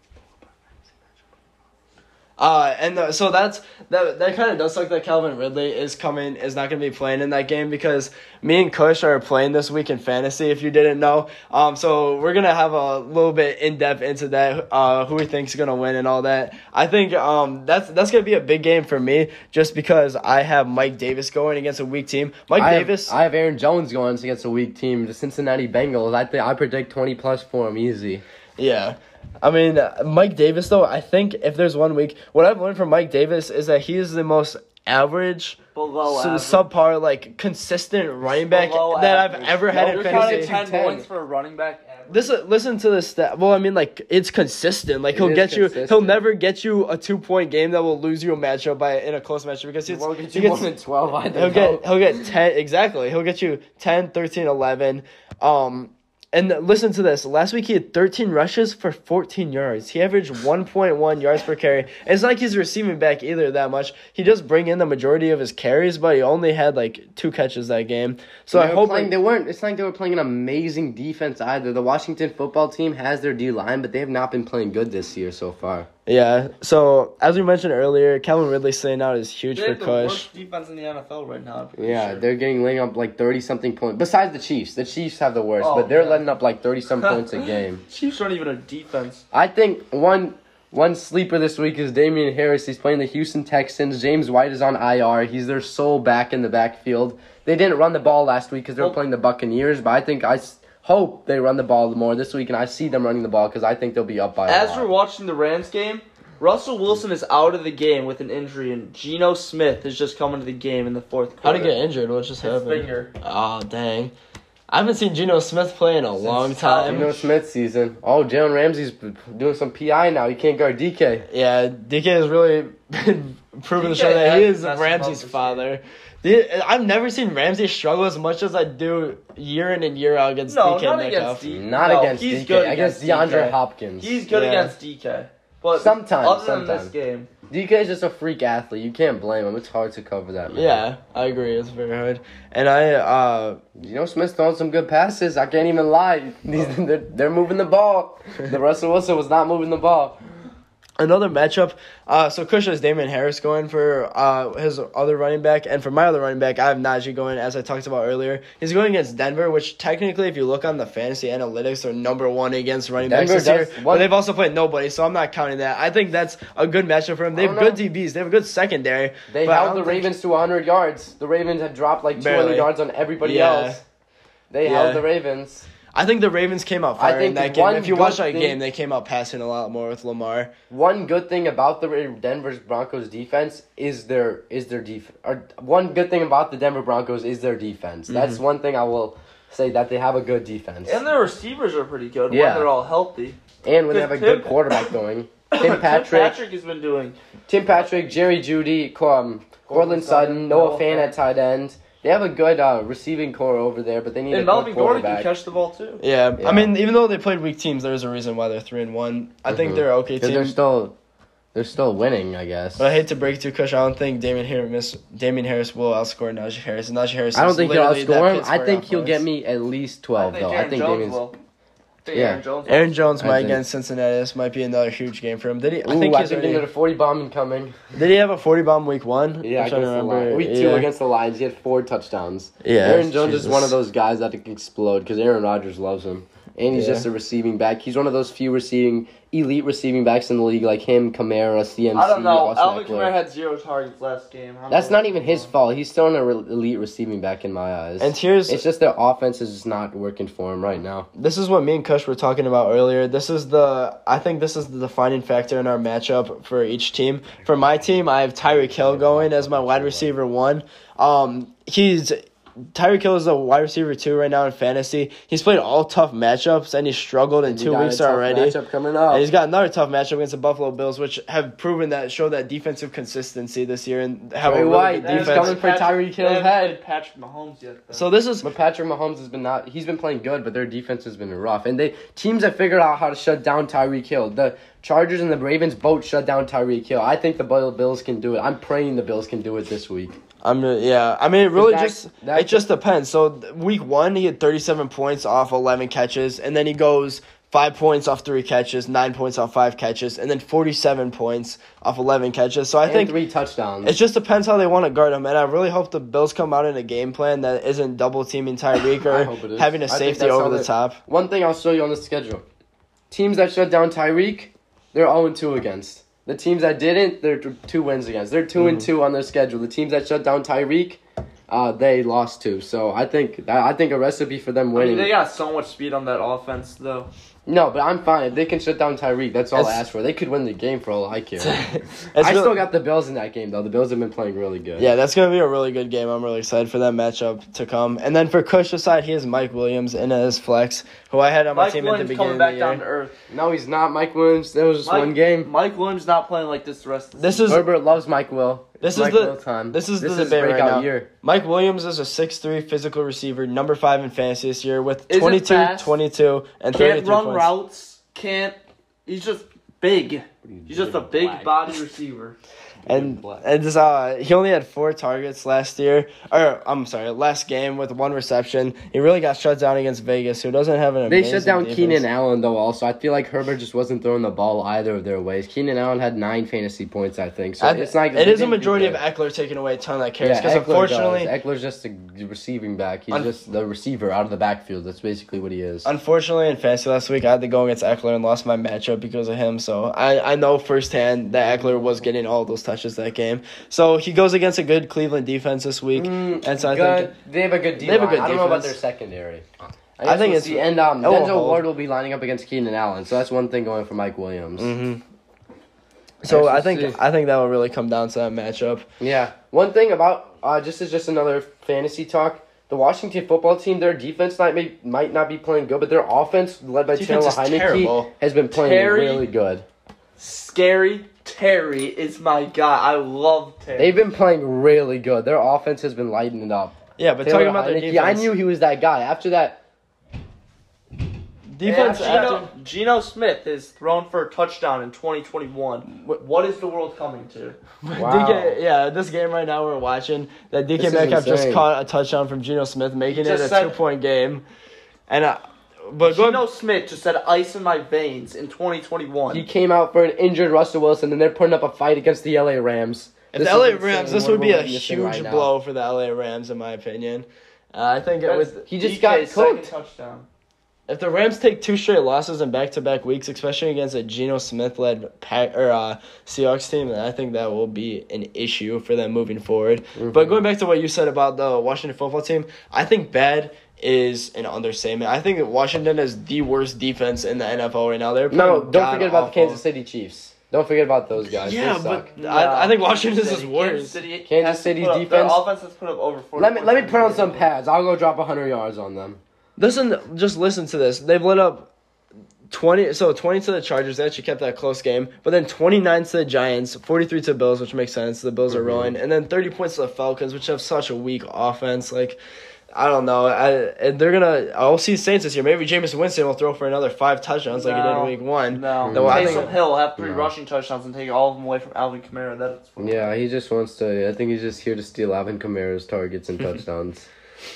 Uh, and uh, so that's that. That kind of does suck that Calvin Ridley is coming is not going to be playing in that game because me and Kush are playing this week in fantasy. If you didn't know, um, so we're gonna have a little bit in depth into that. Uh, who we think's is gonna win and all that. I think um that's that's gonna be a big game for me just because I have Mike Davis going against a weak team. Mike I Davis. Have, I have Aaron Jones going against a weak team, the Cincinnati Bengals. I think I predict twenty plus for him easy. Yeah. I mean, uh, Mike Davis, though, I think if there's one week, what I've learned from Mike Davis is that he is the most average, Below so average. subpar, like consistent running back Below that average. I've ever had No, in you're fantasy. counting 10 10. points for a running back. average. This listen to this stat. Well, I mean, like it's consistent. Like It he'll is get you. He'll never get you a two point game that will lose you a matchup by in a close matchup because He he's, won't get he you gets, more than twelve. I he'll get he'll get 10 exactly he'll get you 10 13 11 um and listen to this last week he had 13 rushes for 14 yards he averaged 1.1 yards per carry it's not like he's receiving back either that much he does bring in the majority of his carries but he only had like two catches that game so i hope playing, they weren't. It's not like they were playing an amazing defense either. The Washington football team has their D line, but they have not been playing good this year so far. Yeah so as we mentioned earlier calvin ridley staying out is huge They for the kush worst defense in the NFL right now. I'm Yeah, sure. they're getting laying up like thirty something points. Besides the Chiefs, the Chiefs have the worst, Oh, but they're yeah. letting up like thirty some points a game. Chiefs aren't even a defense. I think one one sleeper this week is Damien Harris. He's playing the Houston Texans. James White is on IR. He's their sole back in the backfield. They didn't run the ball last week because they were Well- playing the Buccaneers, but I think I s- hope they run the ball more this week, and I see them running the ball because I think they'll be up by a As lot. we're watching the Rams game, Russell Wilson is out of the game with an injury, and Geno Smith is just coming to the game in the fourth quarter. how did to get injured what just His happened finger. oh dang i haven't seen Geno smith play in a long time Geno Smith season. Oh, Jalen Ramsey's doing some PI now. He can't guard DK. Yeah, DK has really been proven to show that he is messed him up Ramsey's father. I've never seen Ramsey struggle as much as I do year in and year out against No, DK not Metcalf. against D. Not no, against he's DK. good against against DeAndre DK. Hopkins. He's good Yeah. against DK. But Sometimes, other than this game, DK is just a freak athlete. You can't blame him. It's hard to cover that. Man. Yeah, I agree. It's very hard. And I, uh, You know, Smith's throwing some good passes. I can't even lie. These, they're, they're moving the ball. The Russell Wilson was not moving the ball. Another matchup. Uh, so Kush has Damon Harris going for uh, his other running back, and for my other running back, I have Najee going. As I talked about earlier, he's going against Denver, which technically, if you look on the fantasy analytics, they're number one against running Denver backs this year. does- But they've also played nobody, so I'm not counting that. I think that's a good matchup for him. They have good DBs. They have a good secondary. They held the Ravens to 100 yards. The Ravens had dropped like 200 Barely. yards on everybody Yeah. else. They Yeah. held the Ravens. I think the Ravens came out I fire think that game. If you watch that thing- game, they came out passing a lot more with Lamar. One good thing about the Ra- Denver's Broncos defense is their is their def- or one good thing about the Denver Broncos is their defense. Mm-hmm. That's one thing I will say that they have a good defense. and their receivers are pretty good Yeah. when they're all healthy. And when they have a Tim- good quarterback going. Tim Patrick, Patrick has been doing. Tim Patrick, Jerry Jeudy, um, Courtland Sutton, Noah Fant at tight end. They have a good uh, receiving core over there, but they need And a Melvin good Gordon quarterback. can catch the ball too. Yeah, Yeah. I mean, even though they played weak teams, there's a reason why they're three and one. I think Mhm. they're an okay 'Cause team. they're still, they're still winning, I guess. But I hate to break it to Kush. I don't think Damien Harris, Damien Harris will outscore Najee Harris. And Najee Harris. I don't is think he'll literally that outscore him. I Pittsburgh think he'll get me at least twelve, though. I think Jones Damien's. will. I think Yeah. Aaron Jones. Aaron Jones I might think- against Cincinnati. This might be another huge game for him. Did he? I think he's think already, there's a forty bomb coming. Did he have a forty bomb week one? Yeah, I'm trying to the Lions. Week two Yeah. against the Lions, he had four touchdowns. Yeah, Aaron Jones is one of those guys that can explode because Aaron Rodgers loves him, and he's Yeah. just a receiving back. He's one of those few receiving elite receiving backs in the league, like him, Kamara, CMC. I don't know. Austin Alvin Kamara had zero targets last game. That's not even his fault. He's still an re- elite receiving back in my eyes. And here's it's just their offense is just not working for him right now. this is what me and Kush were talking about earlier. This is the I think this is the defining factor in our matchup for each team. For my team, I have Tyreek Hill going as my wide receiver one. Um, he's Tyreek Hill is a wide receiver two right now in fantasy. He's played all tough matchups and he's struggled in He two got a weeks tough already. Matchup coming up. And he's got another tough matchup against the Buffalo Bills, which have proven that show that defensive consistency this year and have Trey a really White, good He's defense. coming played for Tyreek Hill's head. played Patrick Mahomes yet. though. So this is But Patrick Mahomes has been not. He's been playing good, but their defense has been rough. And they teams have figured out how to shut down Tyreek Hill. The Chargers and the Ravens both shut down Tyreek Hill. I think the Bill- Bills can do it. I'm praying the Bills can do it this week. I'm yeah. I mean, it really That- just that- it just depends. So week one, he had 37 points off 11 catches, and then he goes five points off three catches, nine points off five catches, and then 47 points off 11 catches. So I and think three touchdowns. it just depends how they want to guard him, and I really hope the Bills come out in a game plan that isn't double teaming Tyreek or hope it is. having a safety over the top. One thing I'll show you on the schedule: teams that shut down Tyreek, they're all 0 2 against. The teams that didn't, they're two wins against. They're 2 and two on their schedule. The teams that shut down Tyreek, uh, they lost two. So I think I think a recipe for them I winning. mean, they got so much speed on that offense, though. No, but I'm fine. If they can shut down Tyreek, that's all I ask for. They could win the game for all I care. I really- still got the Bills in that game though. The Bills have been playing really good. Yeah, that's gonna be a really good game. I'm really excited for that matchup to come. And then for Kush's side, he has Mike Williams in as flex, who I had on my Mike team Williams at the coming beginning back of the down year. to earth. No, he's not. Mike Williams. That was just Mike, one game. Mike Williams not playing like this the rest of the This season. is Herbert loves Mike Will. This Mike is the- Will time. this is this the is debate right breakout now. year. Mike Williams is a 6'3 physical receiver, number 5 in fantasy this year with Isn't 22, fast. 22, and 33 Can't run points. routes. Can't. He's just big. He's just a big body receiver. And and this, uh, he only had four targets last year, or I'm sorry, last game with one reception. He really got shut down against Vegas, who doesn't have an They shut down defense. Keenan Allen though. Also, I feel like Herbert just wasn't throwing the ball either of their ways. Keenan Allen had nine fantasy points, I think. So I- it's not. It is a majority of. Ekeler taking away a ton of that carries Yeah, because Ekeler unfortunately, does. Ekeler's just a receiving back. He's Un- just the receiver out of the backfield. That's basically what he is. Unfortunately, in fantasy last week, I had to go against Ekeler and lost my matchup because of him. So I, I know firsthand that Ekeler was getting all those touches that game. So he goes against a good Cleveland defense this week, Mm, and so I good. think they have a good defense. have a good I don't know about their secondary. I think we'll it's- see. and um, Denzel. Ward will be lining up against Keenan Allen. So that's one thing going for Mike Williams. hmm So I think see. I think that will really come down to that matchup. Yeah. One thing about uh, just is just another fantasy talk. The Washington football team, their defense might be, might not be playing good, but their offense, led by Defense Taylor Heinicke, terrible. has been playing Terry- really good. Scary. Terry is my guy. I love Terry. They've been playing really good. Their offense has been lighting up. Yeah, but Taylor talking about their Heinicke, defense. I knew he was that guy. After that, defense. And after- Geno, Geno Smith is thrown for a touchdown in 2021. What, what is the world coming to? Wow. DK, yeah, this game right now we're watching that DK This Metcalf just caught a touchdown from Geno Smith, making it a said- two point game. And uh, but going, Geno Smith just said ice in my veins in 2021. he came out for an injured Russell Wilson, and they're putting up a fight against the LA Rams. if This the LA Rams, this would be a huge right blow for the LA Rams, in my opinion. Uh, I think it was He just DK's got second cooked. touchdown. if the Rams take two straight losses in back to back weeks, especially against a Geno Smith led Pack or uh, Seahawks team, then I think that will be an issue for them moving forward. Mm-hmm. But going back to what you said about the Washington football team, I think bad is an understatement. I think that Washington is the worst defense in the NFL right now. They're No, don't forget about the. Kansas City Chiefs. Don't forget about those guys. Yeah, they suck. but I, I think Washington's Kansas is City- worse. Kansas City Kansas has to City's up- defense- Their offense has put up over 40 let me let me put on some pads. I'll go drop hundred yards on them. Listen, just listen to this. They've lit up twenty. So twenty to the Chargers. They actually kept that close game. But then twenty nine to the Giants, forty three to the Bills, which makes sense. The Bills are Mhm. rolling, and then thirty points to the Falcons, which have such a weak offense. Like. I don't know. I, and they're gonna. I'll see Saints this year. Maybe Jameis Winston will throw for another five touchdowns like he did in Week One. No, No, I Taysom think- Hill will have three No. rushing touchdowns and take all of them away from Alvin Kamara. That's Yeah, he just wants to. I think he's just here to steal Alvin Kamara's targets and touchdowns.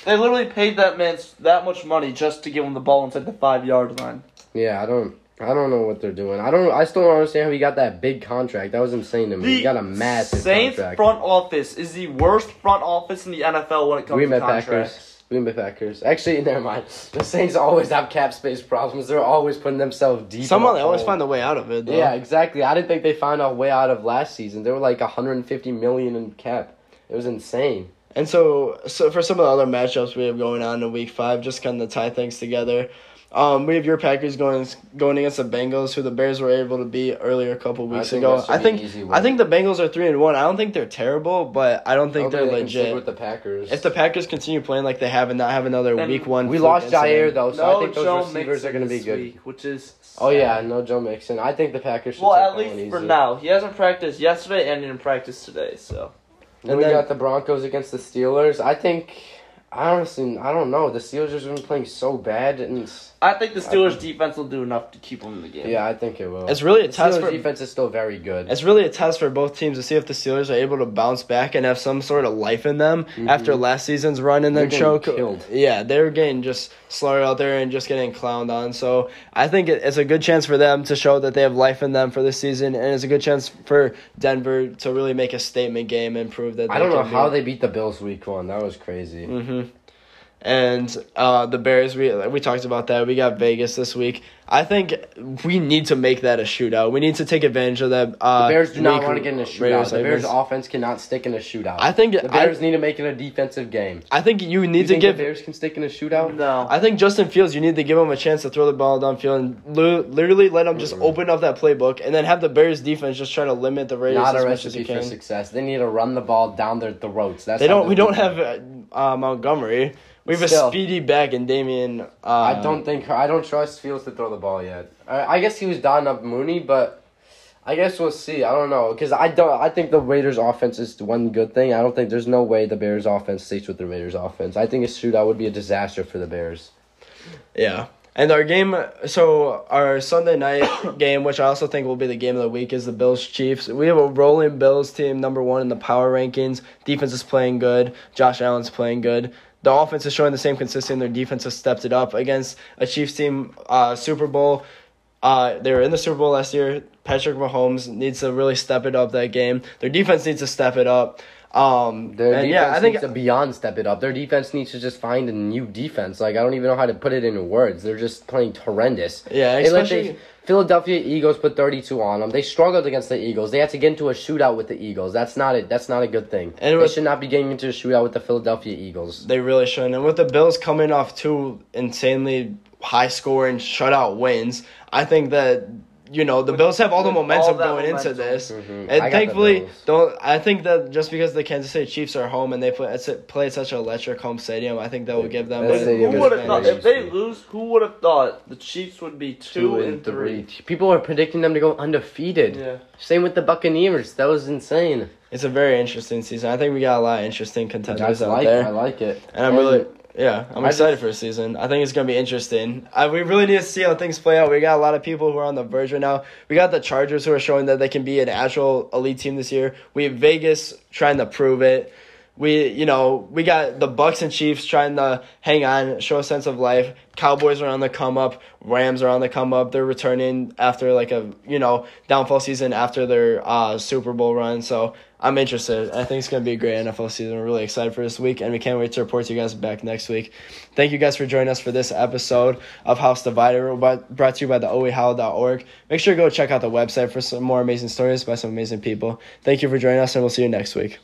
They literally paid that man that much money just to give him the ball inside the five yard line. Yeah, I don't. I don't know what they're doing. I don't. I still don't understand how he got that big contract. That was insane to me. he got a massive contract. Saints contract. front office is the worst front office in the NFL when it comes Green Bay to contracts. Packers. Green Bay Packers. Actually, never mind. The Saints always have cap space problems. They're always putting themselves deep. Somehow they always find a way out of it. Though. Yeah, exactly. I didn't think they found a way out of last season. They were like 150 million in cap. It was insane. And so, so for some of the other matchups we have going on in Week Five, just kind of tie things together. Um, we have your Packers going going against the Bengals, who the Bears were able to beat earlier a couple weeks think ago. I think an easy win. I think the Bengals are three and one. I don't think they're terrible, but I don't think I don't they're think they legit. with the Packers. if the Packers continue playing like they have and not have another And Week One, we lost Jaire though, so no I think those Joe receivers Mixon are going to be good. week, which is Oh yeah, no Joe Mixon. I think the Packers should Well, take at that one least for easy. now, he hasn't practiced yesterday and didn't practice today. So Then And we then- got the Broncos against the Steelers. I think I honestly I don't know. The Steelers have been playing so bad, and I think the Steelers' defense will do enough to keep them in the game. yeah, I think it will. It's really a the test Steelers for defense is still very good. It's really a test for both teams to see if the Steelers are able to bounce back and have some sort of life in them after last season's run and then Mm-hmm. They're getting choke. killed. Yeah, they were getting just slaughtered out there and just getting clowned on. So I think it's a good chance for them to show that they have life in them for this season, and it's a good chance for Denver to really make a statement game and prove that. They I don't know can how be- they beat the Bills week one. That was crazy. Mm-hmm. And uh, the Bears, we we talked about that. We got Vegas this week. I think we need to make that a shootout. We need to take advantage of that. Uh, The Bears do not want to get in a shootout. The Bears' offense cannot stick in a shootout. I think the Bears I, need to make it a defensive game. I think you You need to think give. the Bears can stick in a shootout? No. I think Justin Fields, you need to give him a chance to throw the ball downfield and li- literally let him just Mhm. open up that playbook, and then have the Bears defense just try to limit the Raiders Not as a much as recipe you for success. They need to run the ball down their throats. That's They don't. We don't have uh, uh, Montgomery. We have a speedy back in Damien. Uh, I don't think I don't trust Fields to throw the ball yet. I, I guess he was dotting up Mooney, but I guess we'll see. I don't know because I don't. I think the Raiders' offense is one good thing. I don't think there's no way the Bears' offense stays with the Raiders' offense. I think a shootout would be a disaster for the Bears. Yeah. And our game, so our Sunday night game, which I also think will be the game of the week, is the Bills Chiefs. We have a rolling Bills team, number one in the power rankings. Defense is playing good. Josh Allen's playing good. The offense is showing the same consistency, their defense has stepped it up against a Chiefs team. Uh, Super Bowl. Uh, they were in the Super Bowl last year. Patrick Mahomes needs to really step it up that game. Their defense needs to step it up. Um, Their defense yeah, I think needs to beyond step it up. Their defense needs to just find a new defense. Like I don't even know how to put it into words. They're just playing horrendous. yeah, especially Philadelphia Eagles put 32 on them. They struggled against the Eagles. They had to get into a shootout with the Eagles. That's not it. That's not a good thing. And they was- should not be getting into a shootout with the Philadelphia Eagles. They really shouldn't. And with the Bills coming off two insanely high scoring shutout wins, I think that you know the Bills have all the with all momentum going into momentum. this. Mhm. And thankfully, don't I think that just because the Kansas City Chiefs are home and they play it's play at such an electric home stadium, I think that will give them. That a Who would have thought if they lose? Who would have thought the Chiefs would be two, and three? People are predicting them to go undefeated. Yeah. Same with the Buccaneers. That was insane. It's a very interesting season. I think we got a lot of interesting contenders I out like. there. I like it. And I'm And really, yeah, I'm I excited just- for the season. I think it's gonna be interesting. I, we really need to see how things play out. We got a lot of people who are on the verge right now. We got the Chargers who are showing that they can be an actual elite team this year. We have Vegas trying to prove it. We, you know, we got the Bucks and Chiefs trying to hang on, show a sense of life. Cowboys are on the come up. Rams are on the come up. They're returning after like a you know downfall season after their uh, Super Bowl run. So I'm interested. I think it's gonna be a great NFL season. We're really excited for this week, and we can't wait to report to you guys back next week. Thank you guys for joining us for this episode of House Divided, brought brought to you by the oehowl.org. Make sure to go check out the website for some more amazing stories by some amazing people. Thank you for joining us, and we'll see you next week.